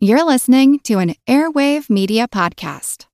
You're listening to an Airwave Media Podcast.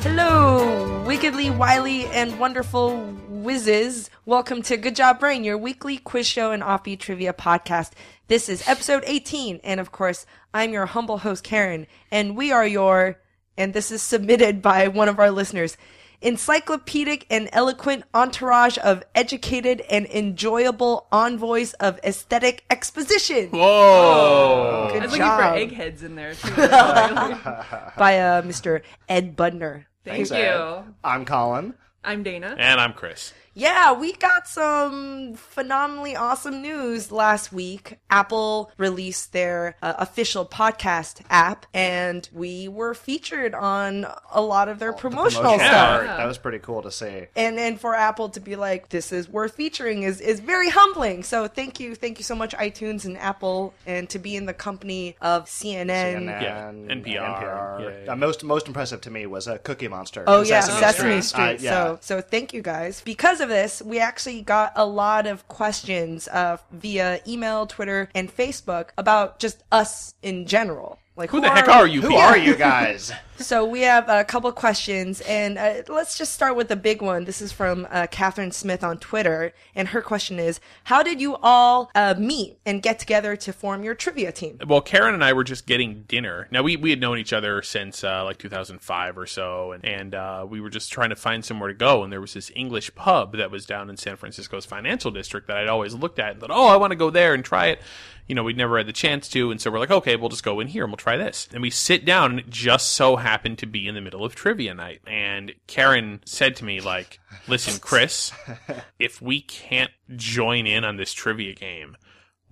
Hello, wickedly wily and wonderful whizzes. Welcome to Good Job Brain, your weekly quiz show and offbeat trivia podcast. This is episode 18, and of course, I'm your humble host, Karen, and we are your, and this is submitted by one of our listeners, encyclopedic and eloquent entourage of educated and enjoyable envoys of aesthetic exposition. Whoa! Good I was job. looking for eggheads in there too. by uh, Mr. Ed Budner. Thank Thanks, you. Ed. I'm Colin. I'm Dana. And I'm Chris. Yeah, we got some phenomenally awesome news last week. Apple released their uh, official podcast app, and we were featured on a lot of their promotional Promotional stuff. art. That was pretty cool to see. And and for Apple to be like, this is worth featuring is is very humbling. So thank you, thank you so much, iTunes and Apple, and to be in the company of CNN. CNN, Yeah, NPR. NPR. Yeah, yeah. Uh, most most impressive to me was a Cookie Monster. Oh yeah, Sesame, Sesame Street. Street. Uh, yeah. So so thank you guys. Because of this, we actually got a lot of questions uh, via email, Twitter, and Facebook about just us in general. Like Who the heck are you Who people? are you guys? So we have a couple questions, and uh, let's just start with the big one. This is from uh, Catherine Smith on Twitter, and her question is: How did you all uh, meet and get together to form your trivia team? Well, Karen and I were just getting dinner. Now we, we had known each other since uh, like 2005 or so, and, and uh, we were just trying to find somewhere to go. And there was this English pub that was down in San Francisco's financial district that I'd always looked at and thought, oh, I want to go there and try it. You know, we'd never had the chance to, and so we're like, okay, we'll just go in here and we'll try this. And we sit down, and it just so happened to be in the middle of trivia night. And Karen said to me, like, listen, Chris, if we can't join in on this trivia game,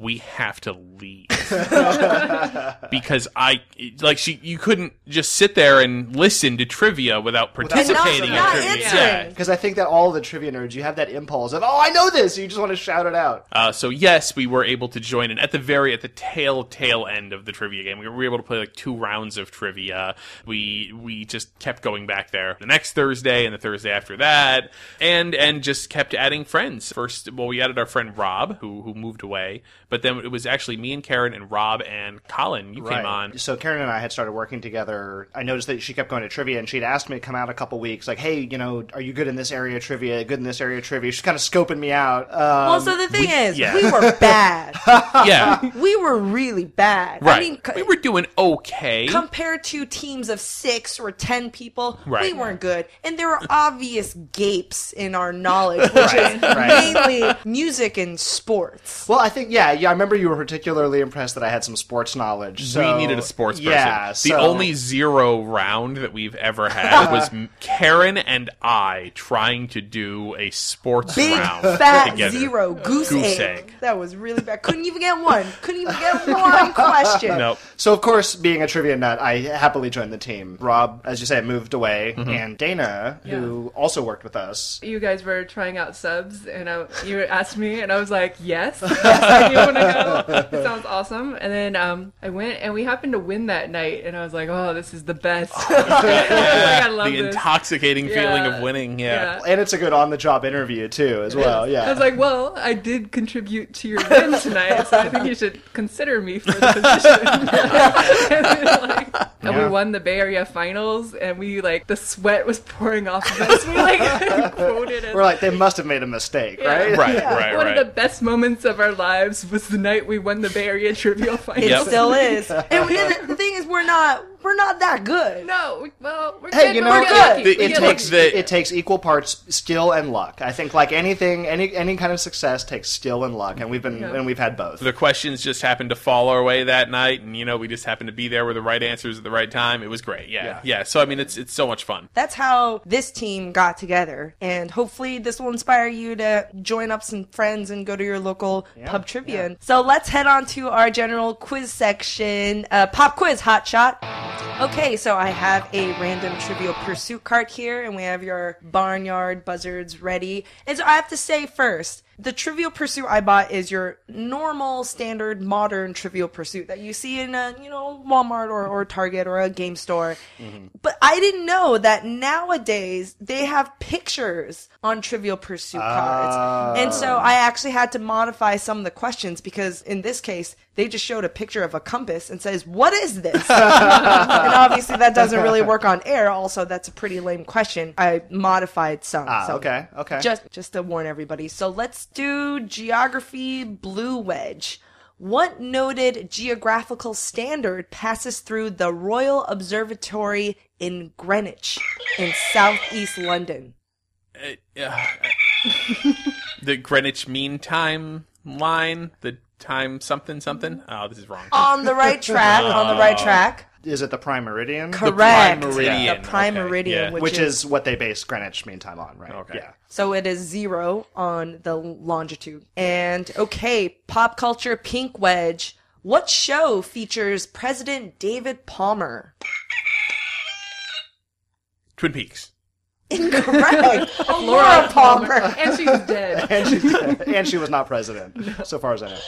we have to leave because I like she you couldn't just sit there and listen to trivia without participating not in trivia. answering. Yeah. Because I think that all the trivia nerds, you have that impulse of, oh, I know this. You just want to shout it out. Uh, so yes, we were able to join in at the very at the tail tail end of the trivia game. We were able to play like two rounds of trivia. We we just kept going back there the next Thursday and the Thursday after that, and and just kept adding friends. First, well, we added our friend Rob who who moved away, but then it was actually me and Karen and Rob and Colin. You came on. So Karen and I had started working together. I noticed that she kept going to trivia, and she'd asked me to come out a couple weeks, like, "Hey, you know, are you good in this area of trivia? Good in this area of trivia?" She's kind of scoping me out. Um, well, so the thing is, yeah. we were bad. yeah, we were really bad. right. I mean, c- we were doing okay. compared to teams of six or ten people, Right. we weren't good. And there were obvious gapes in our knowledge, which is right. mainly music and sports. well, I think yeah, yeah. I remember you were particularly impressed that I had some sports knowledge. So, we needed a sports person. Yeah, the only zero round that we've ever had was Karen and I trying to do a sports Big round fat together. zero goose, Goose egg. egg. That was really bad. Couldn't even get one. Couldn't even get one question. Nope. So of course, being a trivia nut, I happily joined the team. Rob, as you say, moved away, Mm-hmm. and Dana, who also worked with us. You guys were trying out subs, and I, you asked me, and I was like, "Yes, yes, I do want to go. It sounds awesome." And then um, I went, and we happened to win that night, and I was like, "Oh, this is the best! like, I love the this." intoxicating feeling of winning. Yeah. And it's a good on-the-job interview too, as well. Yeah. I was like, "Well, I did contribute to your win tonight, so I think you should consider me for the position." and then, like, and we won the Bay Area Finals, and we like the sweat was pouring off of us. We like quoted as We're like, they must have made a mistake, right? Right, right, One right. of the best moments of our lives was the night we won the Bay Area Trivial Finals. It still is. And, and the thing is, we're not we're not that good. No, we- well, we're Hey, good, you know, we're good. lucky. The- We It takes the- it takes equal parts skill and luck. I think like anything, any any kind of success takes skill and luck, and we've been Yeah. and we've had both. the questions just happened to fall our way that night, and you know we just happened to be there with the right answers at the right time. It was great. Yeah, yeah. Yeah. So I mean, it's it's so much fun. That's how this team got together, and hopefully this will inspire you to join up some friends and go to your local pub trivia. So let's head on to our general quiz section. Uh, pop quiz, hot shot. Okay, so I have a random trivial pursuit card here, and we have your barnyard buzzards ready. And so I have to say first, The Trivial Pursuit I bought is your normal, standard, modern Trivial Pursuit that you see in a, you know, Walmart or, or Target or a game store. But I didn't know that nowadays they have pictures on Trivial Pursuit cards. And so I actually had to modify some of the questions because in this case, they just showed a picture of a compass and says, what is this? and obviously that doesn't really work on air. Also, that's a pretty lame question. I modified some. Ah, so okay, okay. Just, just to warn everybody. So let's do geography blue wedge. What noted geographical standard passes through the Royal Observatory in Greenwich in southeast London? Uh, uh, the Greenwich Mean Time line, the time something something. Mm-hmm. Oh, this is wrong. On the right track, on the right oh. track. Is it the prime meridian? Correct. The Prime Meridian, The prime okay, meridian, yeah. which, Which is what they base Greenwich Mean Time on, right? Okay. Yeah. So it is zero on the longitude. And okay, pop culture pink wedge. What show features President David Palmer? Twin Peaks. Incorrect. Laura Palmer. and she's dead. And she, and she was not president, so far as I know.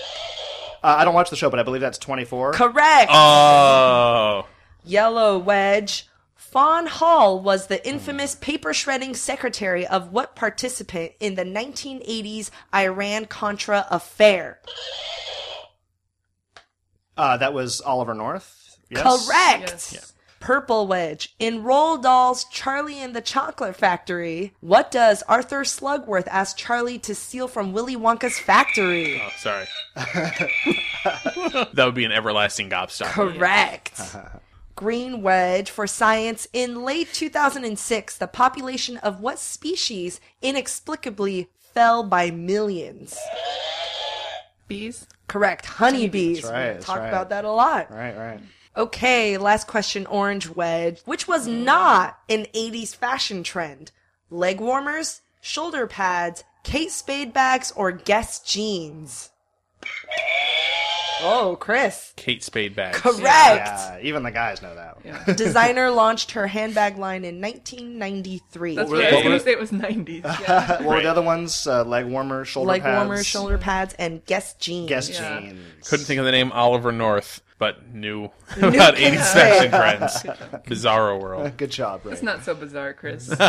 Uh, I don't watch the show, but I believe that's 24. Correct. Oh, Yellow wedge. Fawn Hall was the infamous paper shredding secretary of what participant in the 1980s Iran Contra affair? Uh, that was Oliver North. Yes? Correct. Yes. Purple wedge. In Roald Dahl's Charlie and the Chocolate Factory, what does Arthur Slugworth ask Charlie to steal from Willy Wonka's factory? oh sorry. that would be an everlasting gobstopper. Correct. Green wedge for science. In late 2006, the population of what species inexplicably fell by millions? Bees. Correct. Honeybees. That's right, we that's talk right. about that a lot. Right, right. Okay, last question, orange wedge. Which was not an 80s fashion trend? Leg warmers, shoulder pads, Kate Spade bags, or Guess jeans? Oh, Chris. Kate Spade bags. Correct. Yeah, even the guys know that. Yeah. Designer launched her handbag line in 1993. That's were right. I was gonna say it was 90s. Yeah. What were the other ones? Uh, leg warmers, shoulder Leg pads. warmers, shoulder pads, and Guess jeans. Guess Yeah. jeans. Couldn't think of the name Oliver North, but knew about 80s fashion trends. Bizarro world. Good job, Ray. It's not so bizarre, Chris.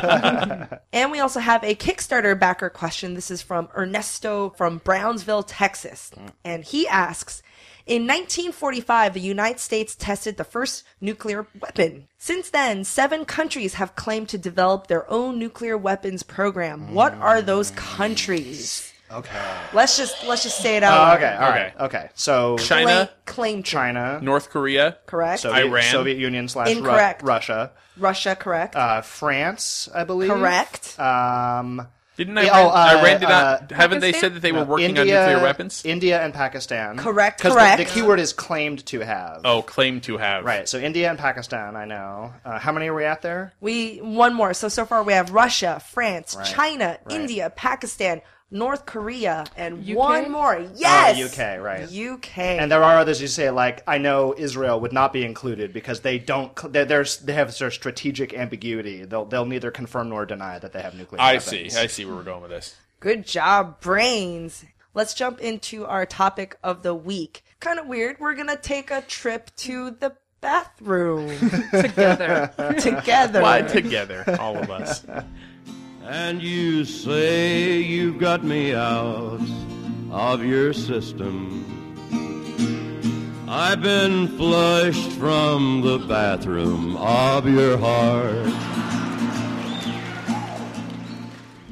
And we also have a Kickstarter backer question. This is from Ernesto from Brownsville, Texas. And he asks In 1945, the United States tested the first nuclear weapon. Since then, seven countries have claimed to develop their own nuclear weapons program. What are those countries? Okay. Let's just let's just say it out. Oh, loud. okay, all right. Okay. So China, Claim, claim. China, North Korea, Correct. Soviet, Iran. Soviet Union slash Ru- Incorrect. Russia, Russia. Correct. uh, France, I believe. correct. Um, Didn't Yeah, Iran? oh, uh, Iran did not. uh, haven't they Pakistan? said that they were working India, on nuclear weapons? India and Pakistan. Correct, 'Cause the- correct. The, keyword is claimed to have. oh, claim to have. Right. So India and Pakistan, I know. Uh, how many are we at there? We one more. So so far we have Russia, France, Right, China, right. India, Pakistan, North Korea, and UK? one more. Oh, yes, UK, right. UK. And there are others you say like I know Israel would not be included because they don't. cl- They're, they're, they have their strategic ambiguity. They'll they'll neither confirm nor deny that they have nuclear. Weapons. I weapons. see. I see where we're going with this. Good job, brains. Let's jump into our topic of the week. Kind of weird. We're gonna take a trip to the bathroom Together. together. Why together, all of us. And you say you've got me out of your system. I've been flushed from the bathroom of your heart.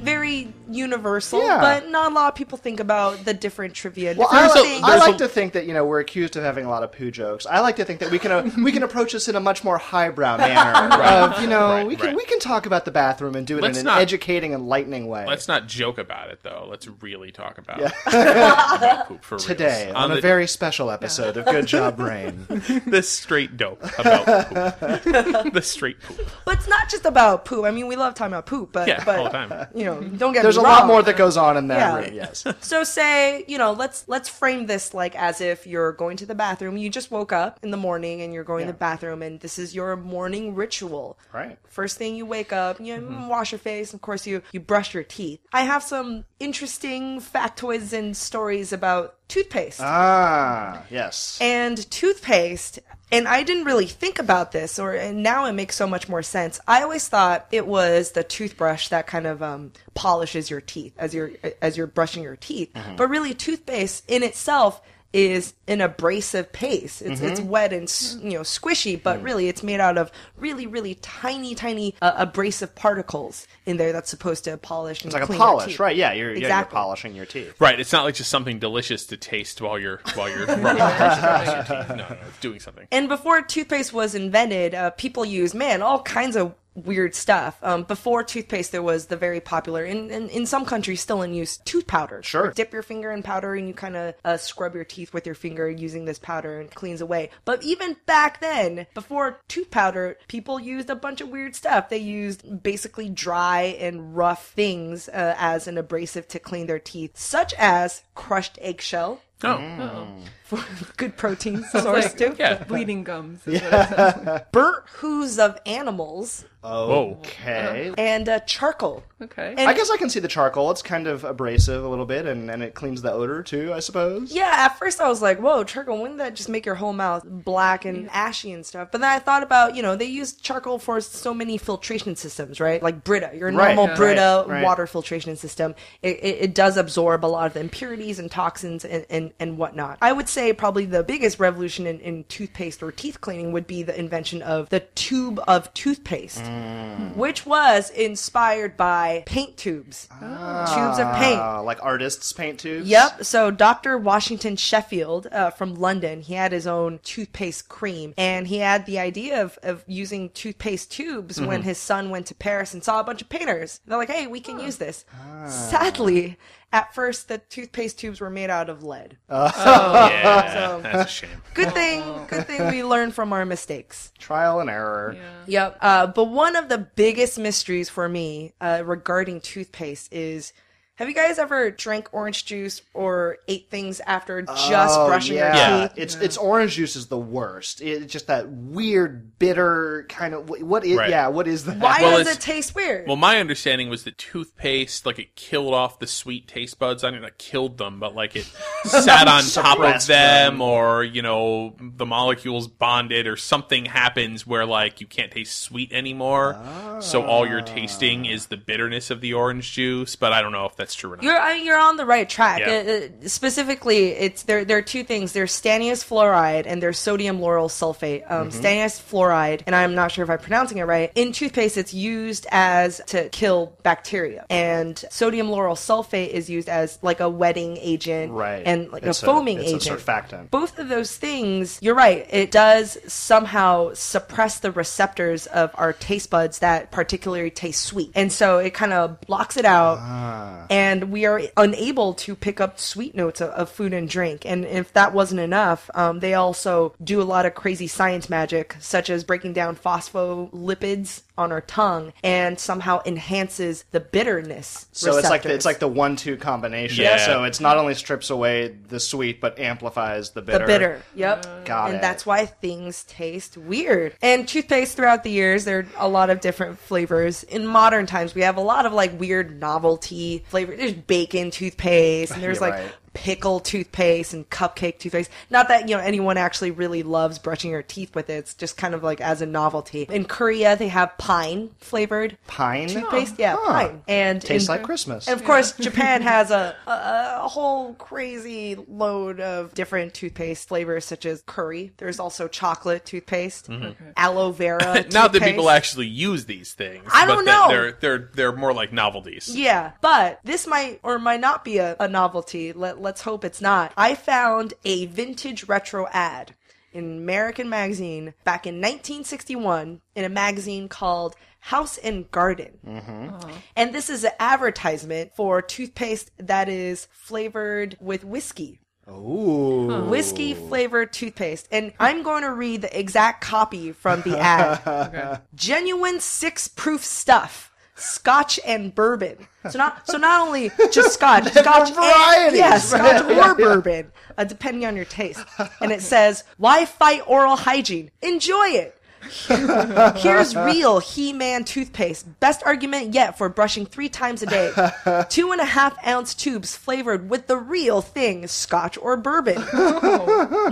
Very universal, Yeah. but not a lot of people think about the different trivia. Well, different I, There's. I like a- to think that you know we're accused of having a lot of poo jokes. I like to think that we can uh, we can approach this in a much more highbrow manner. Of you know Right, we can right. we can talk about the bathroom and do it Let's in an not- educating, enlightening way. Let's not joke about it, though. Let's really talk about, about poop for reals. Today on, on a very special episode of Good Job Brain. the straight dope about poop. the straight poop. But it's not just about poop. I mean, we love talking about poop, but Yeah, but all the time. you know, don't get There's a lot more that goes on in that Yeah. room. Yes. So say, you know, let's let's frame this like as if you're going to the bathroom. You just woke up in the morning and you're going to the bathroom and this is your morning ritual. Right. First thing you wake up, you mm-hmm. wash your face, of course you you brush your teeth. I have some interesting factoids and stories about toothpaste. Ah, yes. and toothpaste and i didn't really think about this or and now it makes so much more sense i always thought it was the toothbrush that kind of um, polishes your teeth as you're as you're brushing your teeth but really toothpaste in itself is an abrasive paste. It's it's wet and you know squishy, but really it's made out of really really tiny tiny uh, abrasive particles in there that's supposed to polish and It's like a clean your polish, teeth. right? Yeah, you're, yeah, you're Exactly. polishing your teeth. Right, it's not like just something delicious to taste while you're while you're rubbing brushing your teeth. No, no, it's doing something. And before toothpaste was invented, uh, people used man all kinds of weird stuff. Um, before toothpaste, there was the very popular, and in, in some countries still in use, tooth powder. Sure. Where Dip your finger in powder and you kind of uh, scrub your teeth with your finger using this powder and cleans away. But even back then, before tooth powder, people used a bunch of weird stuff. They used basically dry and rough things uh, as an abrasive to clean their teeth, such as crushed eggshell. Oh, For good protein source like- too. yeah. Bleeding gums. Is what it sounds like. burnt hooves of animals Whoa. Okay. and uh, charcoal. Okay. And- I guess I can see the charcoal. It's kind of abrasive a little bit, and, and it cleans the odor too, I suppose. Yeah, at first I was like, whoa, charcoal, wouldn't that just make your whole mouth black and ashy and stuff? But then I thought about, you know, they use charcoal for so many filtration systems, right? Like Brita, your Right, normal yeah. Brita right, right. water filtration system. It, it, it does absorb a lot of the impurities and toxins and, and, and whatnot. I would say probably the biggest revolution in, in toothpaste or teeth cleaning would be the invention of the tube of toothpaste, Mm. which was inspired by paint tubes. Tubes of paint. Like artists paint tubes. Yep. So Dr. Washington Sheffield uh, from London, he had his own toothpaste cream, and he had the idea of, of using toothpaste tubes Mm-hmm. when his son went to Paris and saw a bunch of painters. They're like, "Hey, we can use this." Sadly, at first the toothpaste tubes were made out of lead. Oh Yeah, So- that's a shame. Good thing, good thing we learn from our mistakes. Trial and error. Yep. Uh, but one of the biggest mysteries for me uh, regarding toothpaste is. Have you guys ever drank orange juice or ate things after oh, just Oh, brushing yeah. your teeth? It's it's orange juice is the worst. It's just that weird, bitter kind of. What is? Right. Yeah. What is that? Why Well, does it taste weird? Well, my understanding was that toothpaste, like it killed off the sweet taste buds. I mean, it killed them, but like it sat on top of them, them. or you know, the molecules bonded, or something happens where like you can't taste sweet anymore. So all you're tasting ah. is the bitterness of the orange juice. But I don't know if that's true or not. You're I mean, you're on the right track. Yeah. Uh, uh, specifically, it's there. There are two things. There's stannous fluoride and there's sodium lauryl sulfate. Um, Mm-hmm. Stannous fluoride, and I'm not sure if I'm pronouncing it right. In toothpaste, it's used as to kill bacteria, and sodium lauryl sulfate is used as like a wetting agent, Right. and like It's a foaming it's agent. A surfactant. both of those things, you're right, it does somehow suppress the receptors of our taste buds that particularly taste sweet. And so it kind of blocks it out, Ah. and we are unable to pick up sweet notes of, of food and drink. And if that wasn't enough, um, they also do a lot of crazy science magic, such as breaking down phospholipids on our tongue and somehow enhances the bitterness. So it's like the, it's like the one-two combination. Yeah. So it's not only strips away the sweet, but amplifies the bitter. The bitter. Yep. Got and it. that's why things taste weird. And toothpaste throughout the years, there are a lot of different flavors. In modern times, we have a lot of like weird novelty flavor. There's bacon toothpaste, and there's You're like right. Pickle toothpaste and cupcake toothpaste. Not that, you know, anyone actually really loves brushing your teeth with it. It's just kind of like as a novelty. In Korea, they have pine flavored Pine toothpaste. Oh, yeah, Huh. pine. And tastes in- like Christmas. and of course, Japan has a, a a whole crazy load of different toothpaste flavors, such as curry. There's also chocolate toothpaste, mm-hmm. aloe vera. Not that people actually use these things. I but don't that know. They're they're they're more like novelties. Yeah, but this might or might not be a, a novelty. Let, let's hope it's not. I found a vintage retro ad in American Magazine back in 1961 in a magazine called House and Garden. Mm-hmm. Uh-huh. And this is an advertisement for toothpaste that is flavored with whiskey. Ooh. Whiskey flavored toothpaste. And I'm going to read the exact copy from the ad. Genuine six proof stuff. Scotch and bourbon. So not so not only just Scotch, Scotch and yeah, right? Scotch Yeah, or bourbon, uh, depending on your taste. And it says, "Why fight oral hygiene? Enjoy it." Here's real He-Man toothpaste. Best argument yet for brushing three times a day. Two and a half ounce tubes flavored with the real thing, scotch or bourbon.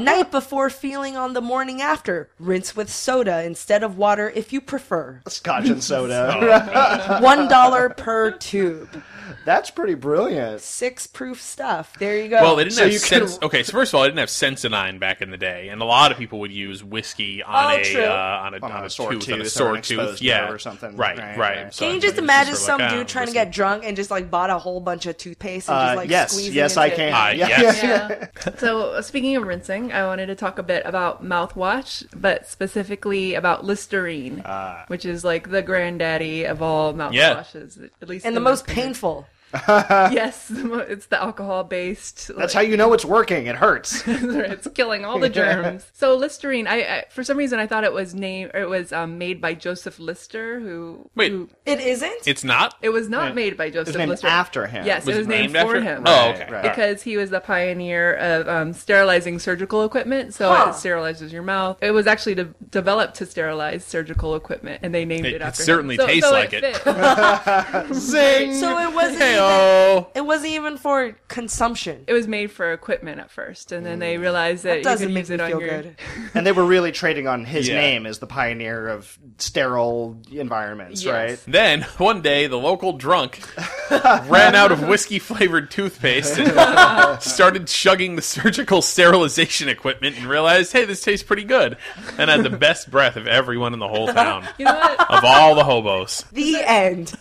Night before feeling on the morning after. Rinse with soda instead of water if you prefer. Scotch and soda. One dollar per tube. That's pretty brilliant. Six proof stuff. There you go. Well, they didn't So have you can- Okay, so first of all, I didn't have Sensodyne back in the day, and a lot of people would use whiskey on Oh, a uh, on a On on a a sore tooth, on a tooth or sore tooth, yeah, or something. Right, Right, right. right. So Can you just just imagine sort of some like, dude ah, trying to get drunk and just like bought a whole bunch of toothpaste and Uh, just like yes, squeezing yes, into I it? can. Uh, yes. Yeah. so uh, speaking of rinsing, I wanted to talk a bit about mouthwash, but specifically about Listerine, Ah. which is like the granddaddy of all mouthwashes, at least And the most painful. yes, it's the alcohol based. That's how you know it's working. It hurts. it's killing all the germs. So Listerine, I, I for some reason I thought it was named it was um, made by Joseph Lister, who Wait. who- It isn't? It's not. it was not made by Joseph named Lister. after him. Yes, Was it was it named, named for after- him. Oh, okay. right. because he was the pioneer of um, sterilizing surgical equipment, so Huh. it sterilizes your mouth. It was actually de- developed to sterilize surgical equipment, and they named It- after it, it certainly him. So- tastes so like it. fit. Zing. so it wasn't even, it wasn't even for consumption. it was made for equipment at first, and then they mm. realized that, That doesn't you make could use it feel on your. good. and they were really trading on his Yeah. name as the pioneer of sterile environments, Yes. right? Then one day, the local drunk ran out of whiskey flavored toothpaste and started chugging the surgical sterilization equipment and realized, hey, this tastes pretty good, and had the best breath of everyone in the whole town You know what? of all the hobos. The end.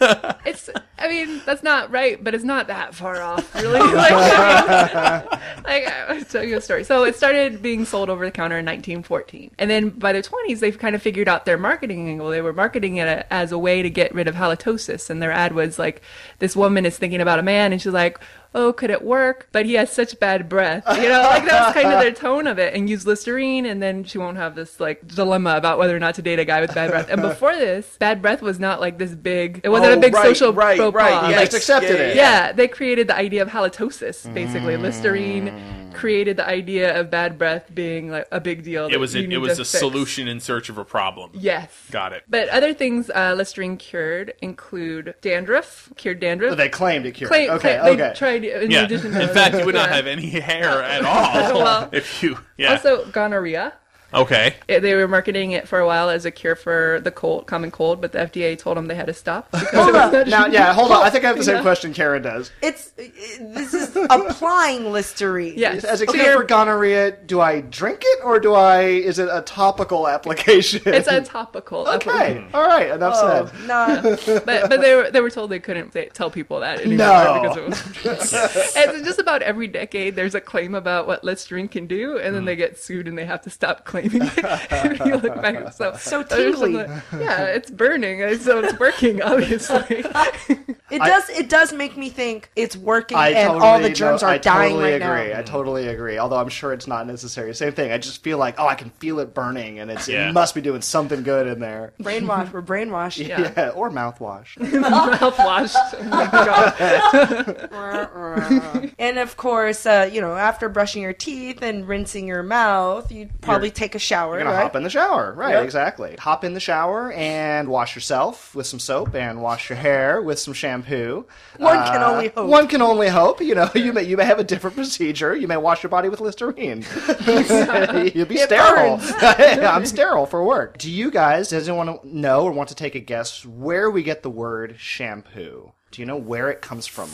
It's. I mean, that's not right, but it's not that far off, really. like, I like, I'll tell you a story. So it started being sold over the counter in 1914, and then by the 20s, they've kind of figured out their marketing angle. They were marketing it as a way to get rid of halitosis, and their ad was like, "This woman is thinking about a man, and she's like." Oh, could it work? But he has such bad breath. You know, like that was kind of their tone of it. And use Listerine, and then she won't have this like dilemma about whether or not to date a guy with bad breath. And before this, bad breath was not like this big. It wasn't Oh, a big right, social right, faux right. pas. You Like, just accepted it. yeah, they created the idea of halitosis, basically. Listerine created the idea of bad breath being like a big deal. It was a, it was a fix. solution in search of a problem. Yes. Got it. But other things uh, Listerine cured include dandruff, cured dandruff. They claimed it cured. Claim- okay, claim- okay. They tried in Yeah. In fact, you would not have any hair at all Well. if you. Yeah. Also, gonorrhea. Okay. It- they were marketing it for a while as a cure for the cold, common cold, but the FDA told them they had to stop. Hold on. Now, yeah, hold on. I think I have the same Yeah. question Karen does. It's uh, this is applying Listerine. Yes. As a cure you're- for gonorrhea, do I drink it or do I? Is it a topical application? It's a topical. okay. All right. Enough Oh, said. nah. but but they were they were told they couldn't say, tell people that anymore No. because it was and just about every decade there's a claim about what Listerine can do and then they get sued and they have to stop claiming it. if you look back, so So there's tingly. Yeah, it's burning, so it's working obviously. It does. it does make me think it's working, I and totally all the germs no, are I dying totally right agree. now. I totally agree. Although I'm sure it's not necessary. Same thing. I just feel like, oh, I can feel it burning, and it's Yeah. it must be doing something good in there. Brainwash. We're brainwashed. Yeah. Yeah, or mouthwash. Mouthwash. Oh and of course, uh, you know, after brushing your teeth and rinsing your mouth, you'd probably You're- take a shower, You're gonna right? hop in the shower, right? Yep. Exactly. Hop in the shower and wash yourself with some soap, and wash your hair with some shampoo. One can uh, only hope. One can only hope. You know, you may you may have a different procedure. You may wash your body with Listerine. You'll be It sterile. I'm sterile for work. Do you guys? Does anyone know or want to take a guess where we get the word shampoo? Do you know where it comes from?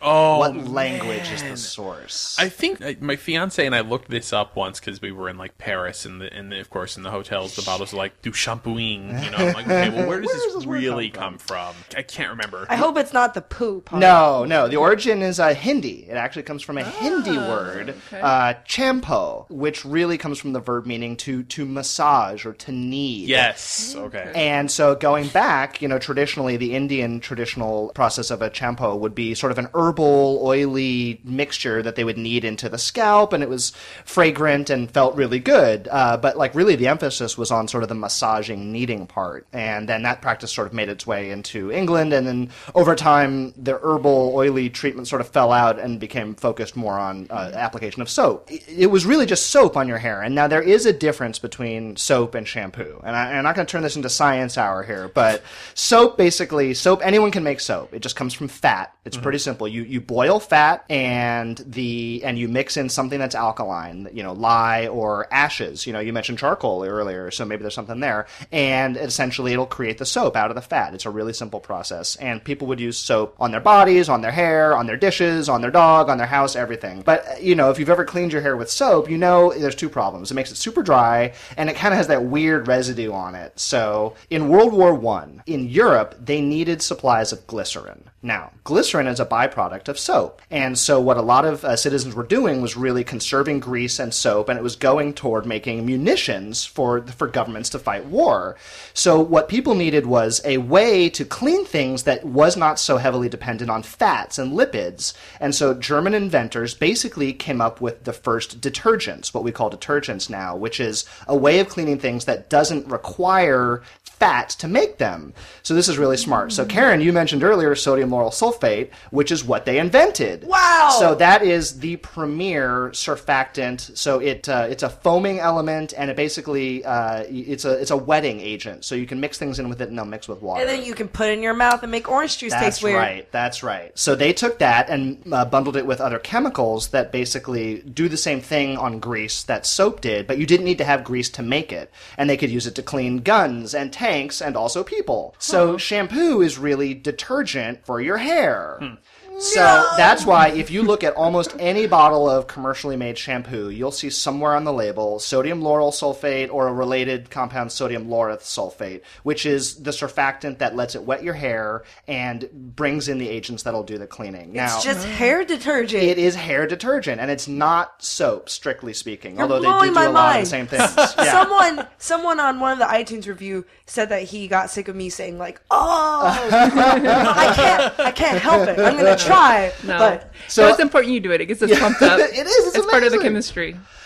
Oh, what language is the source? I think uh, my fiance and I looked this up once because we were in like Paris, and the, and the, of course in the hotels the bottles are like du shampooing. You know, I'm like, okay, well, where does Where this, does this really come come from? I can't remember. I hope it's not the poo part. No, no. The origin is uh, Hindi. It actually comes from a Hindi word, okay. uh, champo, which really comes from the verb meaning to to massage or to knead. yes. Okay. And so going back, you know, traditionally the Indian traditional process of a champo would be sort of an herbal, oily mixture that they would knead into the scalp, and it was fragrant and felt really good. Uh, but like really, the emphasis was on sort of the massaging, kneading part, and then that practice sort of made its way into England, and then over time, the herbal, oily treatment sort of fell out and became focused more on uh, application of soap. It, was really just soap on your hair, and now there is a difference between soap and shampoo, and, I, and I'm not going to turn this into science hour here, but soap basically soap anyone can make soap. It just comes from fat. It's pretty simple. You you boil fat and the and you mix in something that's alkaline, you know, lye or ashes. You know, you mentioned charcoal earlier, so maybe there's something there, and essentially it'll create the soap out of the fat. It's a really simple process, and people would use soap on their bodies, on their hair, on their dishes, on their dog, on their house, everything. But uh, you know, if you've ever cleaned your hair with soap, you know there's two problems. It makes it super dry, and it kind of has that weird residue on it. So in World War One, in Europe, they needed supplies of glycerin. Now, glycerin is a byproduct of soap. And so, what a lot of uh, citizens were doing was really conserving grease and soap, and it was going toward making munitions for, for governments to fight war. So, what people needed was a way to clean things that was not so heavily dependent on fats and lipids. And so, German inventors basically came up with the first detergents, what we call detergents now, which is a way of cleaning things that doesn't require fat to make them. So this is really smart. So Karen, you mentioned earlier sodium lauryl sulfate, which is what they invented. Wow! So that is the premier surfactant. So it uh, it's a foaming element, and it basically uh, it's a it's a wetting agent. So you can mix things in with it, and they'll mix with water. And then you can put it in your mouth and make orange juice That's taste weird. That's right. That's right. So they took that and uh, bundled it with other chemicals that basically do the same thing on grease that soap did, but you didn't need to have grease to make it. And they could use it to clean guns and tanks and also people. So shampoo is really detergent for your hair. So that's why if you look at almost any bottle of commercially made shampoo, you'll see somewhere on the label sodium lauryl sulfate or a related compound sodium laureth sulfate, which is the surfactant that lets it wet your hair and brings in the agents that'll do the cleaning. now, It's just hair detergent. it is hair detergent and it's not soap, strictly speaking, You're although they do my do a lot of mind. the same things. Yeah. Someone, someone on one of the iTunes review said that he got sick of me saying like, "Oh, I can't, I can't help it. I'm gonna try." No. But So it's important you do it. It gets us pumped up. It is, it's part of the amazing.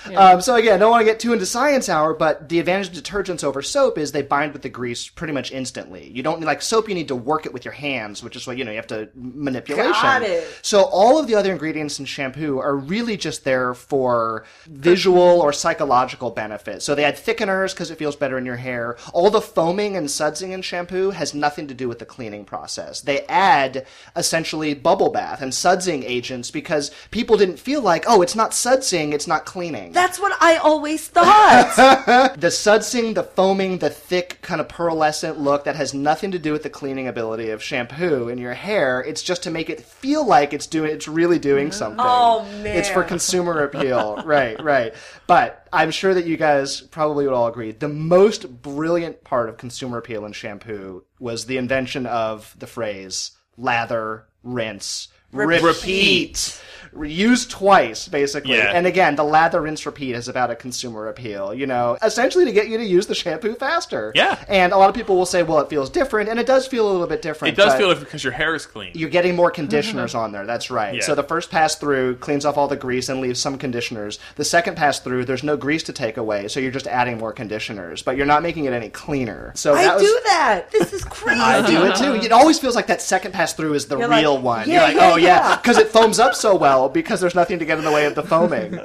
Chemistry. Um, so again, I don't want to get too into science hour, but the advantage of detergents over soap is they bind with the grease pretty much instantly. You don't like soap; you need to work it with your hands, which is what you know you have to manipulation. Got it. So all of the other ingredients in shampoo are really just there for visual or psychological benefit. So they add thickeners because it feels better in your hair. All the foaming and sudsing in shampoo has nothing to do with the cleaning process. They add essentially bubble bath and sudsing agents because people didn't feel like, oh, it's not sudsing, it's not cleaning. That's what I always thought. the sudsing, the foaming, the thick, kind of pearlescent look that has nothing to do with the cleaning ability of shampoo in your hair. It's just to make it feel like it's doing, it's really doing mm. something. Oh, man. It's for consumer appeal. right, right. But I'm sure that you guys probably would all agree. The most brilliant part of consumer appeal in shampoo was the invention of the phrase lather, rinse, Repeat. repeat. Use twice, basically. Yeah. And again, the lather, rinse, repeat is about a consumer appeal, you know, essentially to get you to use the shampoo faster. Yeah. And a lot of people will say, well, it feels different, and it does feel a little bit different. It does feel like because your hair is clean. You're getting more conditioners mm-hmm. on there. That's right. Yeah. So the first pass through cleans off all the grease and leaves some conditioners. The second pass through, there's no grease to take away, so you're just adding more conditioners, but you're not making it any cleaner. So I that was, do that. This is crazy. I do it too. It always feels like that second pass through is the You're like, real one. yeah, You're like, yeah, oh yeah, yeah. because it foams up so well because there's nothing to get in the way of the foaming.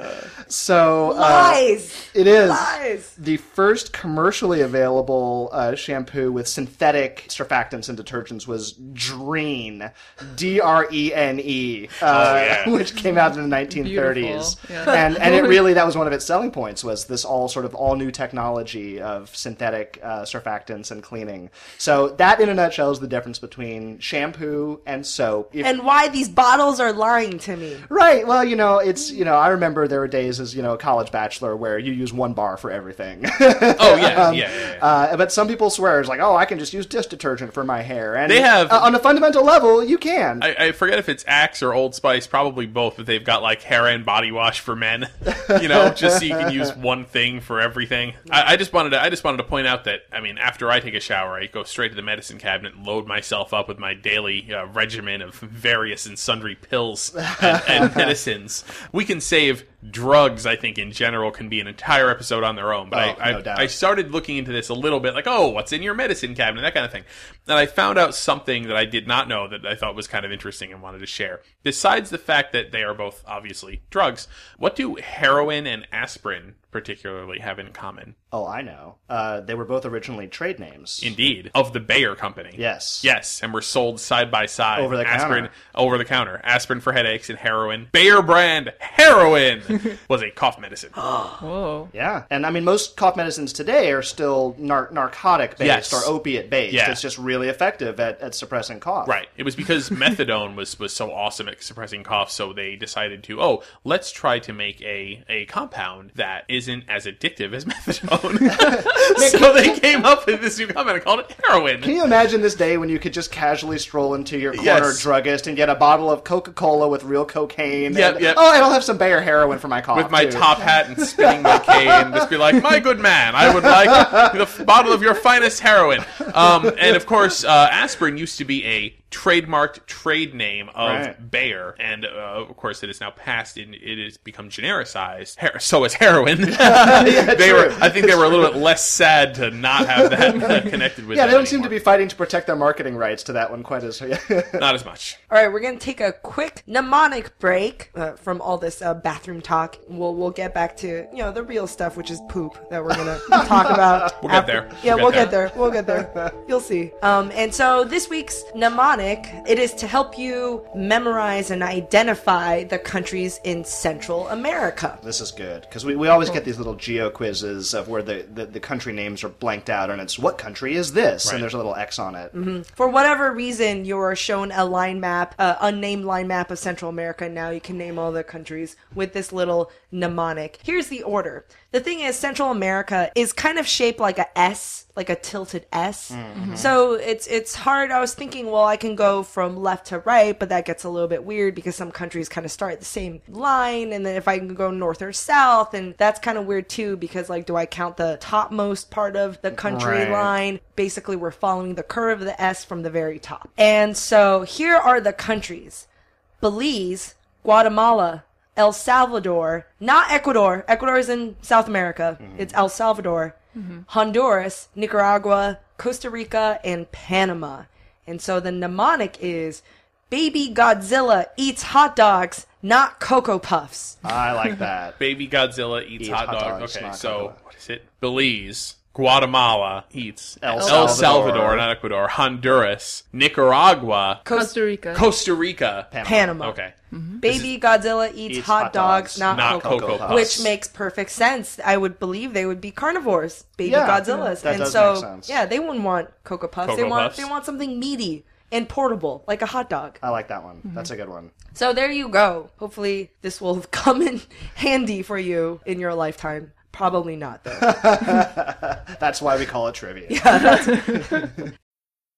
So uh, Lies. it is Lies. the first commercially available uh, shampoo with synthetic surfactants and detergents was Drene, D R E N E, uh, Oh, yeah. which came out in the 1930s, yeah. and and it really that was one of its selling points was this all sort of all new technology of synthetic uh, surfactants and cleaning. So that, in a nutshell, is the difference between shampoo and soap. If- And why these bottles are lying to me. Right. Well, you know, it's you know, I remember there were days as you know, a college bachelor where you use one bar for everything. Oh yeah, yeah, yeah. yeah. Uh, but some people swear it's like, oh, I can just use dish detergent for my hair. And They have- uh, on a fundamental level, you can. I, I forget if it's Axe or Old Spice, probably both, but they've got like hair and body wash for men. you know, just so you can use one thing for everything. I, I just wanted to I just wanted to point out that I mean, after I take a shower, I go straight to the medicine cabinet and load myself up with my daily uh, regimen of various and sundry pills and, and medicines. We can save drugs. I think in general can be an entire episode on their own. But Oh, I, no I, started looking into this a little bit, like, oh, what's in your medicine cabinet, that kind of thing. And I found out something that I did not know that I thought was kind of interesting and wanted to share. Besides the fact that they are both obviously drugs, what do heroin and aspirin particularly have in common? oh, I know. Uh, they were both originally trade names. Indeed, of the Bayer company. Yes. Yes, and were sold side by side. Over the aspirin, counter. Over the counter. Aspirin for headaches and heroin. Bayer brand heroin was a cough medicine. Whoa. Yeah, and I mean most cough medicines today are still nar- narcotic based Yes. or opiate based. Yeah. It's just really effective at, at suppressing cough. Right. It was because methadone was, was so awesome at suppressing cough, so they decided to, oh, let's try to make a, a compound that isn't as addictive as methadone. so they came up with this new compound and called it heroin. Can you imagine this day when you could just casually stroll into your corner Yes. druggist and get a bottle of Coca Cola with real cocaine? Yep, and, yep. Oh, and I'll have some Bayer heroin for my cough. with my too." top hat and spinning my cane, and just be like, "My good man, I would like the f- bottle of your finest heroin." Um, and of course, uh, aspirin used to be a trademarked trade name of Right. Bayer, and uh, of course, it is now passed and it has become genericized. Her- so is heroin. they were. I think, they were a little bit less sad to not have that uh, connected with. Yeah, they don't seem to be fighting to protect their marketing rights to that one quite as. not as much. All right, we're gonna take a quick mnemonic break uh, from all this uh, bathroom talk. We'll we'll get back to you know the real stuff, which is poop that we're gonna talk about. We'll get there. Yeah, We'll we'll get get there. We'll get there. You'll see. Um, and so this week's mnemonic it is to help you memorize and identify the countries in Central America. This is good because we, we always get these little geo quizzes of where the, the, the country names are blanked out and it's what country is this Right. and there's a little X on it. For whatever reason, you're shown a line map, uh, unnamed line map of Central America. And now you can name all the countries with this little mnemonic. Here's the order. The thing is, Central America is kind of shaped like a S, like a tilted S. Mm-hmm. So it's it's hard. I was thinking, well, I can go from left to right, but that gets a little bit weird because some countries kind of start at the same line, and then if I can go north or south, and that's kind of weird too because like, do I count the topmost part of the country Right. line? Basically, we're following the curve of the S from the very top. And so here are the countries Belize, Guatemala, El Salvador, not Ecuador. Ecuador is in South America. Mm-hmm. It's El Salvador, Mm-hmm. Honduras, Nicaragua, Costa Rica, and Panama. And so the mnemonic is Baby Godzilla eats hot dogs, not Cocoa Puffs. I like that. Baby Godzilla eats, Eats hot, hot dog. dogs, okay, so cocoa. what is it? Belize, Guatemala eats El El Salvador. Salvador, not Ecuador. Honduras, Nicaragua, Costa Rica. Costa Rica. Panama. Okay, mm-hmm. Baby Godzilla eats, Eats hot, hot dogs, dogs, not, not Cocoa Cocoa Puffs. Puffs. Which makes perfect sense. I would believe they would be carnivores, baby Yeah, Godzillas, that and does so make sense. yeah, they wouldn't want Cocoa Puffs. they Cocoa want Puffs. they want something meaty and portable, like a hot dog. I like that one. Mm-hmm. That's a good one. So there you go. Hopefully, this will come in handy for you in your lifetime. Probably not though. That's why we call it trivia.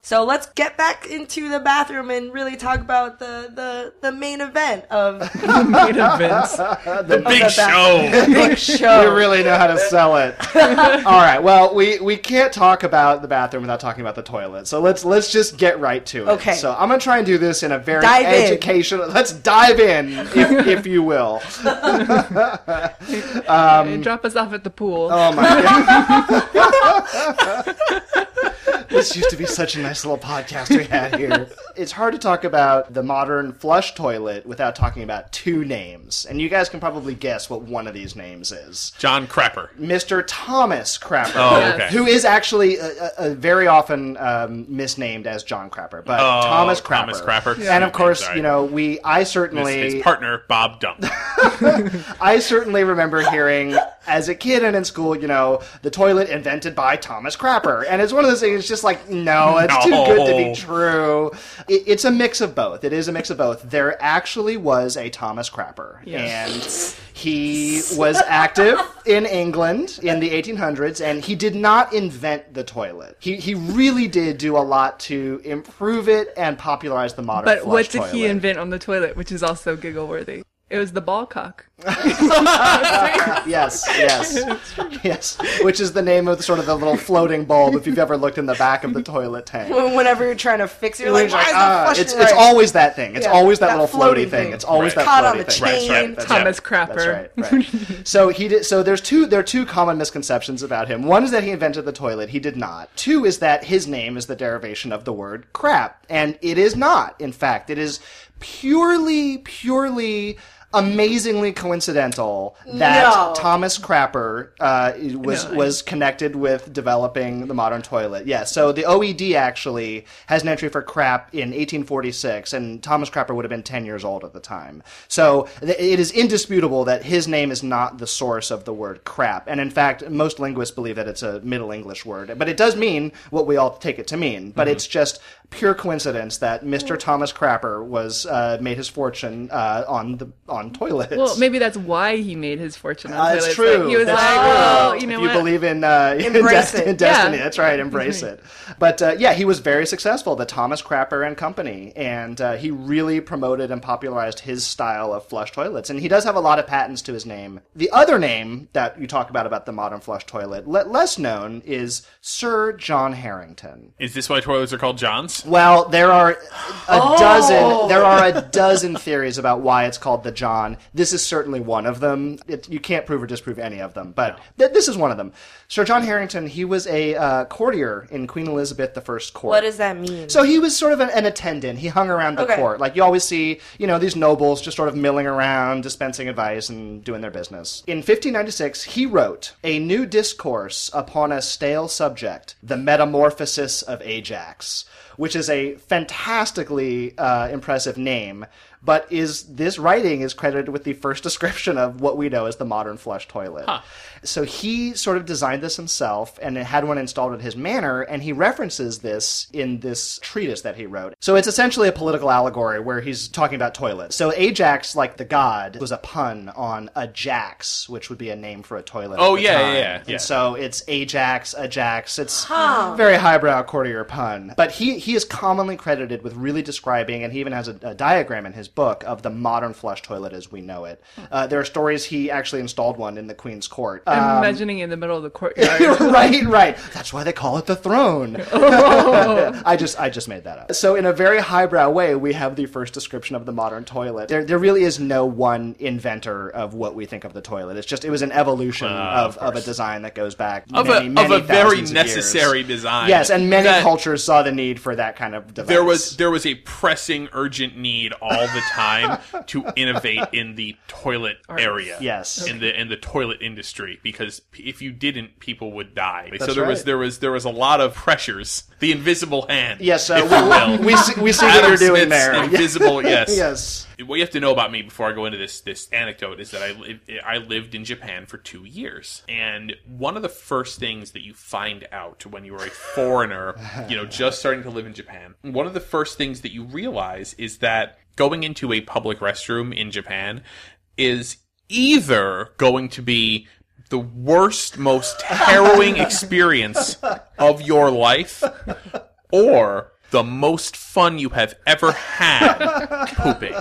So let's get back into the bathroom and really talk about the the, the main event of the Main events. The big show. big show. You really know how to sell it. All right. Well, we, we can't talk about the bathroom without talking about the toilet. So let's let's just get right to it. Okay. So I'm gonna try and do this in a very Dive in. educational. Let's dive in, if, if you will. And um, drop us off at the pool. Oh my god. This used to be such a nice little podcast we had here. It's hard to talk about the modern flush toilet without talking about two names. And you guys can probably guess what one of these names is. John Crapper. Mr. Thomas Crapper. Oh, okay. Who is actually uh, uh, uh, very often um, misnamed as John Crapper, but Oh, Thomas Crapper. Thomas Crapper. And of course, Sorry. you know, we I his, certainly his partner Bob Dump. I certainly remember hearing as a kid and in school, you know, the toilet invented by Thomas Crapper. And it's one of those things, it's just like, no, it's too good to be true. It, it's a mix of both. It is a mix of both. There actually was a Thomas Crapper. Yes. And he was active in England in the 1800s, and he did not invent the toilet. He, he really did do a lot to improve it and popularize the modern but flush what did toilet. he invent on the toilet, which is also giggle worthy? It was the ball cock. Yes, yes, yes. Which is the name of sort of the little floating bulb. If you've ever looked in the back of the toilet tank, Whenever you're trying to fix it, you're like, It's why like, is ah, it flushing it's, right? it's always that thing. It's Yeah, always that, that little floaty floating thing. thing. It's always Right. that Caught floaty on the thing. chain. Right, right. That's Thomas it. Crapper. That's right, right. so he did. So there's two. There are two common misconceptions about him. One is that he invented the toilet. He did not. Two is that his name is the derivation of the word crap, and it is not. In fact, it is purely, purely. Amazingly coincidental that No. Thomas Crapper uh, was No. was connected with developing the modern toilet. Yeah, so the OED actually has an entry for crap in 1846, and Thomas Crapper would have been 10 years old at the time. So th- it is indisputable that his name is not the source of the word crap. And in fact, most linguists believe that it's a Middle English word. But it does mean what we all take it to mean. But it's just pure coincidence that Mr. Thomas Crapper was uh, made his fortune uh, on the on toilets. Well, maybe that's why he made his fortune on Uh, toilets. it's true. Like, he was That's like, true. well, you know if what? you believe in, uh, in, Embrace it. in destiny, Yeah. that's right. Embrace it. But uh, yeah, he was very successful, the Thomas Crapper and Company, and uh, he really promoted and popularized his style of flush toilets. And he does have a lot of patents to his name. The other name that you talk about about the modern flush toilet, le- less known, is Sir John Harington. Is this why toilets are called Johns? Well, there are a Oh. dozen. There are a dozen theories about why it's called the John. This is certainly one of them. It, you can't prove or disprove any of them, but th- this is one of them. Sir John Harington. He was a uh, courtier in Queen Elizabeth I's court. What does that mean? So he was sort of an, an attendant. He hung around the Okay. court. Like you always see, you know, these nobles just sort of milling around, dispensing advice and doing their business. In 1596, he wrote a new discourse upon a stale subject, The Metamorphosis of Ajax, which is a fantastically uh, impressive name. But is this writing is credited with the first description of what we know as the modern flush toilet. So he sort of designed this himself and had one installed at his manor, and he references this in this treatise that he wrote. So it's essentially a political allegory where he's talking about toilets. So Ajax, like the god, was a pun on Ajax, which would be a name for a toilet. Oh, at the yeah, yeah, time. yeah, And yeah. so it's Ajax, Ajax. It's very highbrow courtier pun. But he he is commonly credited with really describing, and he even has a, a diagram in his book of the modern flush toilet as we know it. Hmm. Uh, there are stories he actually installed one in the Queen's court. I'm um, imagining in the middle of the courtyard. right, right. That's why they call it the throne. Oh. I just I just made that up. So in a very highbrow way, we have the first description of the modern toilet. There there really is no one inventor of what we think of the toilet. It's just it was an evolution ah, of, of, a design that goes back Of many, a many of a very thousands of years. necessary design. Yes, and many That- cultures saw the need for that kind of device. There was there was a pressing, urgent need all the time to innovate in the toilet area. Yes. in the in the toilet industry because if you didn't, people would die. so That's there was there was there was a lot of pressures. The invisible hand. Yes, uh, if you will. we, we see, we see what Adam you're doing Smith's there. Invisible. Yes. yes. What you have to know about me before I go into this this anecdote is that I li- I lived in Japan for two years, and one of the first things that you find out when you are a foreigner, you know, just starting to live in Japan, one of the first things that you realize is that going into a public restroom in Japan is either going to be the worst, most harrowing experience of your life, or the most fun you have ever had pooping.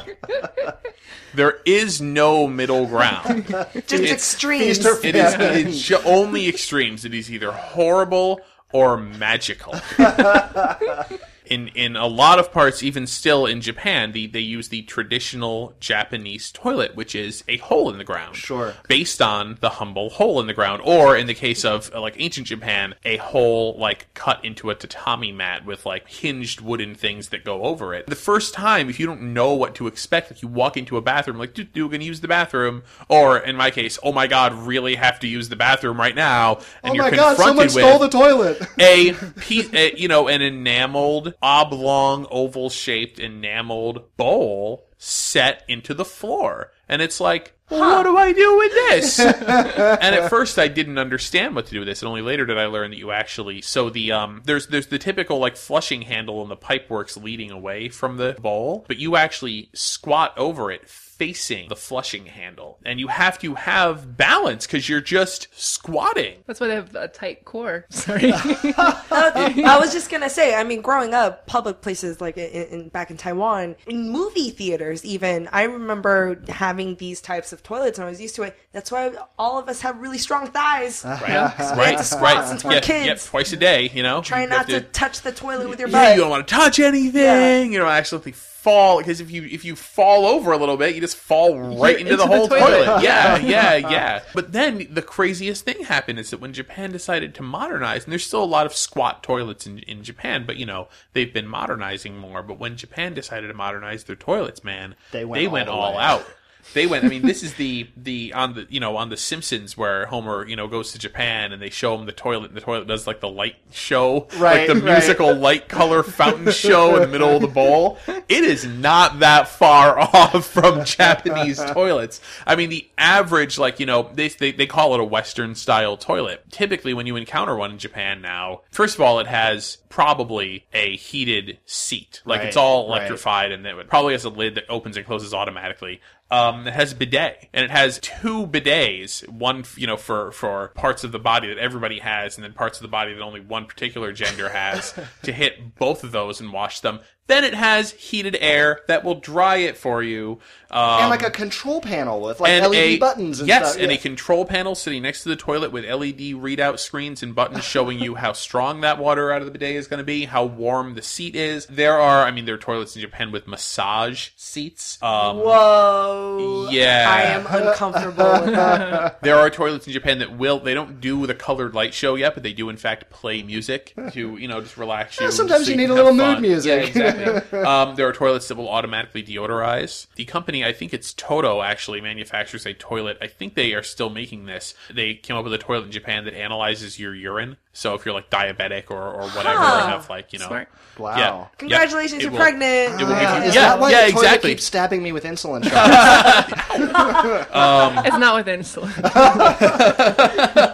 There is no middle ground. Just It's- extremes. It is, it is only extremes. It is either horrible or magical. in in a lot of parts, even still in Japan, the, they use the traditional Japanese toilet, which is a hole in the ground. Sure. Based on the humble hole in the ground, or in the case of uh, like ancient Japan, a hole like cut into a tatami mat with like hinged wooden things that go over it. The first time, if you don't know what to expect, like you walk into a bathroom, like, dude, dude, gonna use the bathroom, or in my case, oh my god, really have to use the bathroom right now, and oh you're my god, confronted someone with stole the toilet. a piece, a, you know, an enameled, oblong, oval-shaped enameled bowl set into the floor, and it's like, well, what do I do with this? and at first, I didn't understand what to do with this, and only later did I learn that you actually. So the um, there's there's the typical like flushing handle, and the pipe works leading away from the bowl, but you actually squat over it. Facing the flushing handle, and you have to have balance because you're just squatting. That's why they have a tight core. Sorry. I was just gonna say, I mean, growing up, public places like in, in back in Taiwan, in movie theaters, even I remember having these types of toilets, and I was used to it. That's why all of us have really strong thighs. right, to squat right. since we're Yep, kids. Yep, twice a day. You know, Try You not have to touch the toilet with your Yeah, you don't want to touch anything. Yeah. You don't actually fall because if you if you fall over a little bit, you just fall right into, into the the whole toilet. toilet. Yeah, yeah, yeah. But then the craziest thing happened is that when Japan decided to modernize, and there's still a lot of squat toilets in in Japan, but you know they've been modernizing more. But when Japan decided to modernize their toilets, man, They went all the all way. out. They went. I mean, this is the the on the you know on the Simpsons where Homer you know goes to Japan and they show him the toilet and the toilet does like the light show, Right, like the right. musical light color fountain show in the middle of the bowl. It is not that far off from Japanese toilets. I mean, the average like you know they they, they call it a Western style toilet. Typically, when you encounter one in Japan now, first of all, it has probably a heated seat, like it's all all right. electrified and it probably has a lid that opens and closes automatically. Um, it has bidet, and it has two bidets. One, you know, for for parts of the body that everybody has, and then parts of the body that only one particular gender has. to hit both of those and wash them. Then it has heated air that will dry it for you. Um, and like a control panel with like and LED a, buttons and yes, stuff. and yeah. a control panel sitting next to the toilet with LED readout screens and buttons showing you how strong that water out of the bidet is going to be, how warm the seat is. There are, I mean, there are toilets in Japan with massage seats. Um, Whoa. Yeah. I am uncomfortable with that. there are toilets in Japan that will, they don't do the colored light show yet, but they do in fact play music to, you know, just relax you. Yeah, sometimes so you can need a have little mood music. Yeah, exactly. Um, there are toilets that will automatically deodorize. The company, I think it's Toto, actually manufactures a toilet. I think they are still making this. They came up with a toilet in Japan that analyzes your urine. So if you're like diabetic or, or whatever, Huh. and have like, you know. Smart. Wow. Yeah. Congratulations, It you're will- pregnant. it will give Yeah, is yeah, that why yeah, the toilet exactly. keeps stabbing me with insulin shots? It's not with insulin.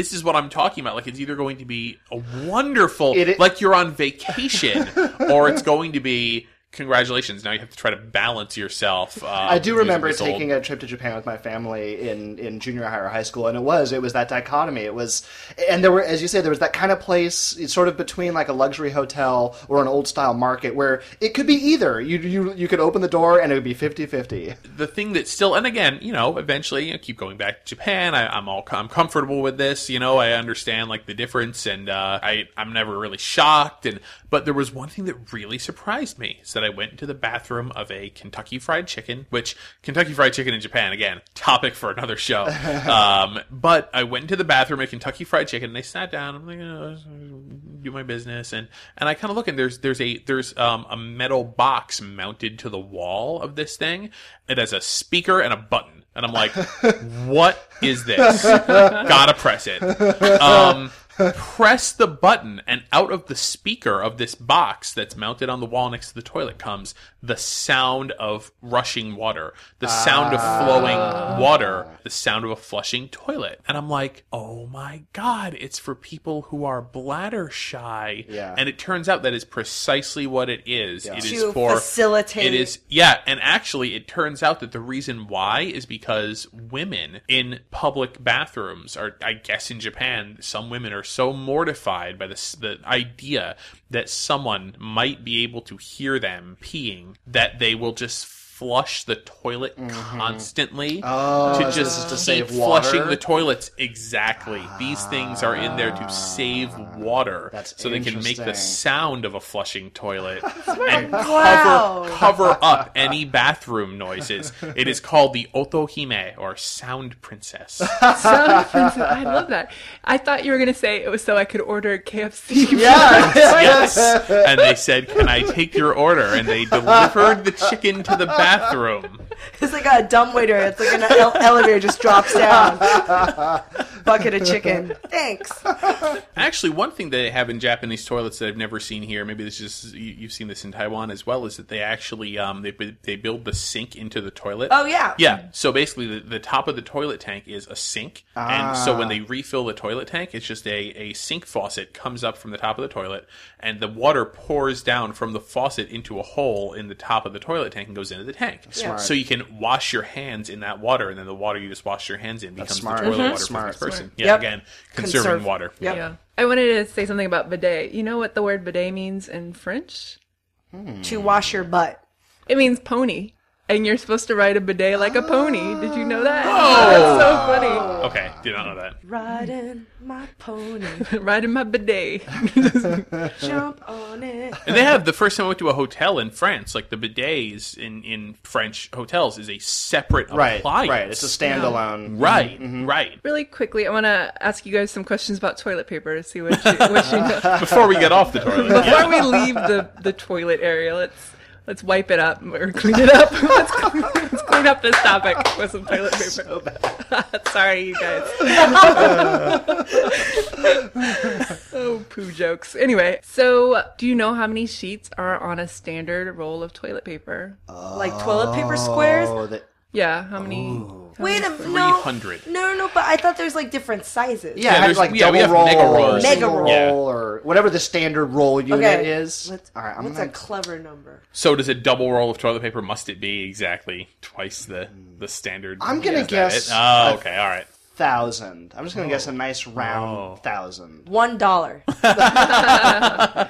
this is what I'm talking about. Like it's either going to be a wonderful, It like you're on vacation, or it's going to be congratulations. Now you have to try to balance yourself. Uh, I do remember this old- taking a trip to Japan with my family in, in junior high or high school, and it was it was that dichotomy. It was, and there were, as you say, there was that kind of place, it's sort of between like a luxury hotel or an old style market, where it could be either. You you you could open the door and it would be 50-50. the thing that still, and again, you know, eventually, you know, keep going back to Japan. I, I'm all, I'm comfortable with this. You know, I understand like the difference, and uh, I, I'm never really shocked. And but there was one thing that really surprised me: is that I went into the bathroom of a Kentucky Fried Chicken, which Kentucky Fried Chicken in Japan, again, topic for another show. um, but I went into the bathroom at Kentucky Fried Chicken, and I sat down. I'm like, oh, do my business, and and I kind of look, and there's there's a there's um, a metal box mounted to the wall of this thing. It has a speaker and a button, and I'm like, what is this? Gotta press it. Um, press the button, and out of the speaker of this box that's mounted on the wall next to the toilet comes the sound of rushing water, the sound of flowing ah. water, the sound of a flushing toilet. And I'm like, oh my God, it's for people who are bladder shy. Yeah. And it turns out that is precisely what it is. It is To for facilitate- It is yeah, and actually, it turns out that the reason why is because women in public bathrooms are, I guess, in Japan, some women are so mortified by this the idea that someone might be able to hear them peeing that they will just flush the toilet mm-hmm. constantly Oh, to just is to keep save flushing the toilets exactly these things are in there to ah, save water That's so they can make the sound of a flushing toilet and Wow. cover cover up any bathroom noises it is called the otohime or sound princess Sound princess. I love that. I thought you were gonna say it was so I could order KFC. Yeah. yes and they said can i take your order and they delivered the chicken to the bathroom It's like a dumbwaiter. It's like an ele- elevator just drops down. Bucket of chicken. Thanks. Actually, one thing they have in Japanese toilets that I've never seen here, maybe this is you- you've seen this in Taiwan as well, is that they actually um, they they build the sink into the toilet. Oh yeah. Yeah. So basically, the, the top of the toilet tank is a sink, and so when they refill the toilet tank, it's just a, a sink faucet comes up from the top of the toilet, and the water pours down from the faucet into a hole in the top of the toilet tank and goes into the tank. Smart. So you can wash your hands in that water, and then the water you just wash your hands in becomes smart. the toilet Mhm. water Smart. For the person. Yeah. Yep. Again, conserving Conserve. water. Yep. Yeah. I wanted to say something about bidet. You know what the word bidet means in French? To wash your butt. It means pony. And you're supposed to ride a bidet like a pony. Did you know that? Oh, that's so funny. Okay, did not know that. Riding my pony. Riding my bidet. Jump on it. And they have the first time I went to a hotel in France, like the bidets in, in French hotels is a separate Right. appliance. Right. It's a standalone. Right, Mm-hmm. right. really quickly, I want to ask you guys some questions about toilet paper to see what you, what you know. Before we get off the toilet. Before we leave the, the toilet area, let's let's wipe it up or clean it up. let's, clean, let's clean up this topic with some toilet paper. Sorry, you guys. oh, poo jokes. Anyway, so do you know how many sheets are on a standard roll of toilet paper? Like toilet paper squares. Oh, that, Yeah, oh. how many? Wait a minute. No. 300. No, no, no. But I thought there's like different sizes. yeah, Yeah, it has there's- like yeah, we double have roll, mega or rolls. Mega single roll. roll, or whatever the standard roll unit Okay. is. Let's, All right, I'm what's gonna a clever number? So does a double roll of toilet paper must it be exactly twice the the standard? I'm gonna Is that guess it? Oh, a- okay, all right. thousand. I'm just gonna guess a oh. nice round Oh. thousand. One dollar. I,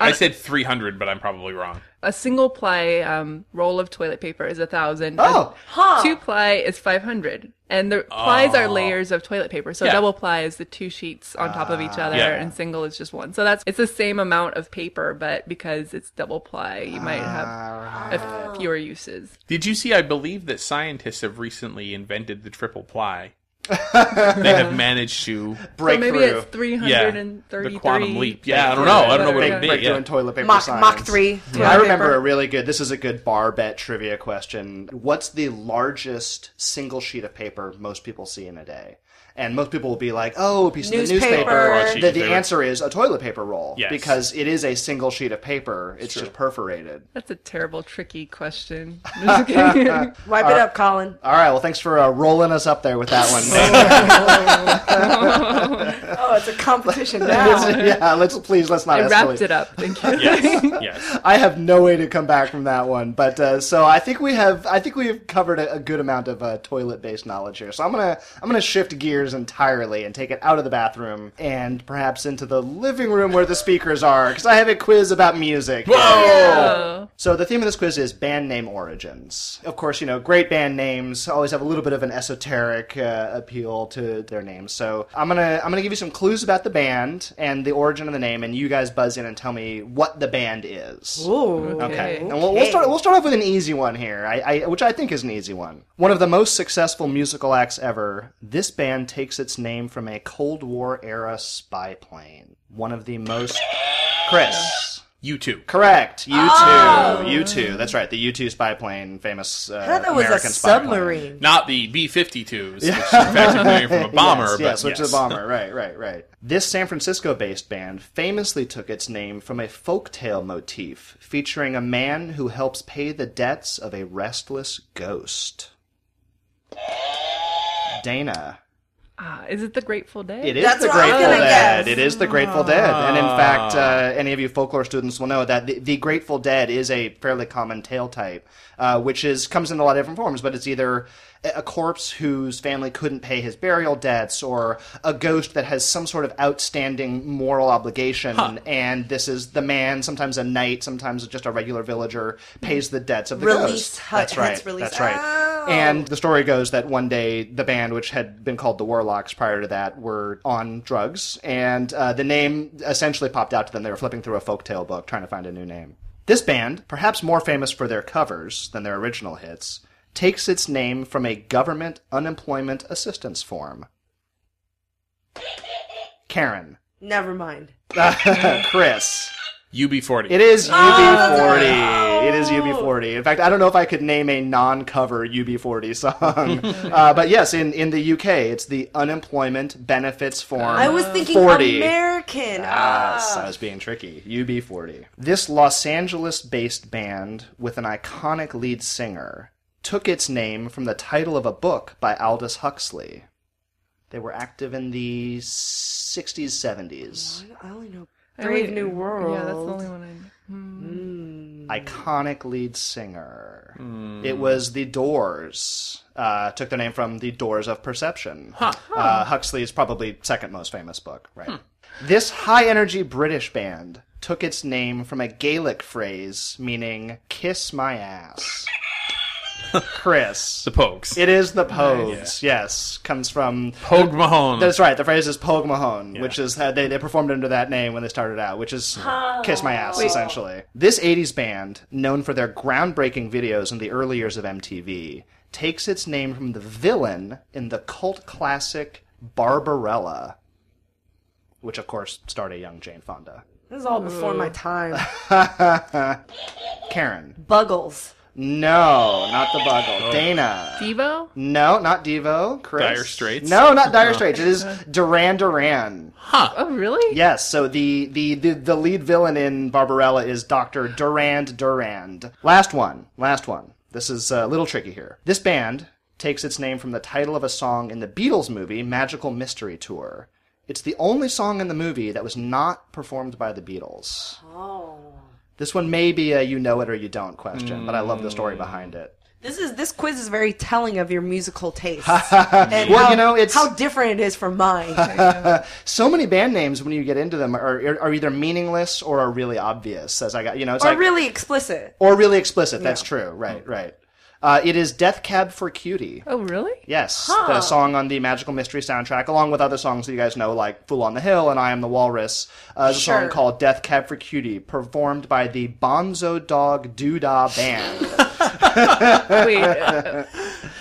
I said 300, but I'm probably wrong. A single ply um, roll of toilet paper is a thousand. Oh, Huh. Two ply is 500. And the plies are layers of toilet paper. So Yeah. double ply is the two sheets on top of each other Yeah. and single is just one. So that's it's the same amount of paper, but because it's double ply, you might have a f- fewer uses. Did you see? I believe that scientists have recently invented the triple ply. they have managed to break so maybe through. it's yeah 333. the quantum leap. Yeah, I don't know. I don't know what Big it would be. breakthrough Yeah. in toilet paper Mach, science. Mach 3. I remember a really good. This is a good bar bet trivia question. What's the largest single sheet of paper most people see in a day? And most people will be like, "Oh, a piece of the Newspaper. newspaper." The, the answer is a toilet paper roll Yes. because it is a single sheet of paper. It's just perforated. That's a terrible, tricky question. Just kidding. Wipe it up, Colin. All right. Well, thanks for uh, rolling us up there with that one. Oh, it's a competition now. yeah. Let's please let's not I escalate. wrapped it up. Thank you. Yes, yes. I have no way to come back from that one, but uh, so I think we have. I think we've covered a, a good amount of uh, toilet-based knowledge here. So I'm gonna I'm gonna shift gears entirely and take it out of the bathroom and perhaps into the living room where the speakers are, because I have a quiz about music. Oh. So the theme of this quiz is band name origins. Of course, you know, great band names always have a little bit of an esoteric uh, appeal to their names. So I'm gonna I'm gonna give you some clues about the band and the origin of the name, and you guys buzz in and tell me what the band is. Ooh. Okay, Okay. and we'll, we'll start. We'll start off with an easy one here, I, I, which I think is an easy one. One of the most successful musical acts ever. This band takes its name from a Cold War era spy plane. One of the most. Chris. You too. Correct. U2. U two. That's right. The U2 spy plane, famous uh, I thought that was American a spy plane. submarine. Not the B-52s, which in fact are from a bomber. yes, but yes, which yes. is a bomber. Right, right, right. This San Francisco-based band famously took its name from a folktale motif featuring a man who helps pay the debts of a restless ghost. Dana. Ah, is it the Grateful Dead? It is That's the what I was Grateful Dead. guess. It is the Grateful Dead. And in fact, uh, any of you folklore students will know that the, the Grateful Dead is a fairly common tale type, uh, which is comes in a lot of different forms. But it's either a corpse whose family couldn't pay his burial debts, or a ghost that has some sort of outstanding moral obligation. And this is the man, sometimes a knight, sometimes just a regular villager, pays the debts of the Release, ghost. hu- That's right. That's right. Oh. And the story goes that one day the band, which had been called the Warlocks prior to that, were on drugs, and uh, the name essentially popped out to them. They were flipping through a folktale book trying to find a new name. This band, perhaps more famous for their covers than their original hits, takes its name from a government unemployment assistance form. Karen. Never mind. Chris. UB40. It is Oh, that's UB40. It is UB40. In fact, I don't know if I could name a non-cover UB40 song, uh, but yes, in, in the UK, it's the unemployment benefits form. I was thinking 40. American. Yes, Ah. I was being tricky. UB40. This Los Angeles-based band with an iconic lead singer took its name from the title of a book by Aldous Huxley. They were active in the 60s, 70s. I only know I Brave New World. Yeah, that's the only one I know. iconic lead singer. It was the Doors. Uh, took their name from the Doors of Perception. Uh, Huxley's probably second most famous book, right? This high energy British band took its name from a Gaelic phrase meaning "kiss my ass." Chris. the Pogues. It is the Pogues. Yes, comes from Pogue Mahone. that's right. The phrase is Pogue Mahone, which is uh, they, they performed under that name when they started out, which is Kiss My Ass, essentially. This 80s band, known for their groundbreaking videos in the early years of MTV, takes its name from the villain in the cult classic Barbarella, which of course starred a young Jane Fonda. This is all before my time. Karen. Buggles. No, not the Buggle. Oh. Dana. Devo? No, not Devo. Chris. Dire Straits? No, not Dire oh. Straits. It is Duran Duran. Huh. Oh, really? Yes, so the, the, the, the lead villain in Barbarella is Dr. Durand Durand. Last one. Last one. This is a little tricky here. This band takes its name from the title of a song in the Beatles movie Magical Mystery Tour. It's the only song in the movie that was not performed by the Beatles. Oh. This one may be a you know it or you don't question, but I love the story behind it. This is this quiz is very telling of your musical taste. and Well, how, you know, it's- how different it is from mine. So many band names when you get into them are, are either meaningless or are really obvious. As I got, you know, it's or like really explicit. or really explicit. That's true. Right, right. Uh, it is Death Cab for Cutie. Oh, really? Yes, the song on the Magical Mystery soundtrack, along with other songs that you guys know, like "Fool on the Hill" and "I Am the Walrus." Uh, is a song called "Death Cab for Cutie," performed by the Bonzo Dog Doodah Band. Wait, uh,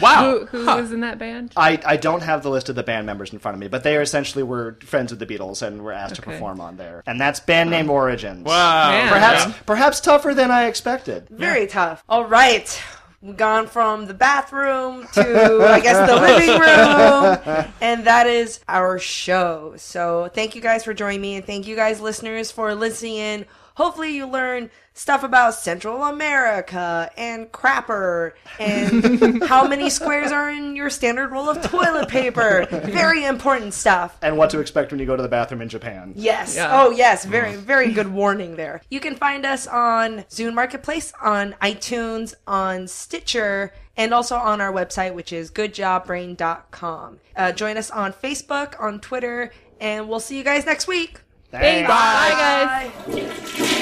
wow. who, who was in that band? I, I don't have the list of the band members in front of me, but they are essentially were friends of the Beatles and were asked to perform on there, and that's band name Origins. Wow. Man. Perhaps perhaps tougher than I expected. Very tough. All right. We've gone from the bathroom to, I guess, the living room. And that is our show. So thank you guys for joining me. And thank you guys, listeners, for listening in. Hopefully, you learn stuff about Central America and crapper and how many squares are in your standard roll of toilet paper. Very important stuff. And what to expect when you go to the bathroom in Japan. Yes. Yeah. Oh, yes. Very, very good warning there. You can find us on Zune Marketplace, on iTunes, on Stitcher, and also on our website, which is goodjobbrain.com. Uh, join us on Facebook, on Twitter, and we'll see you guys next week. Thanks. Bye, guys.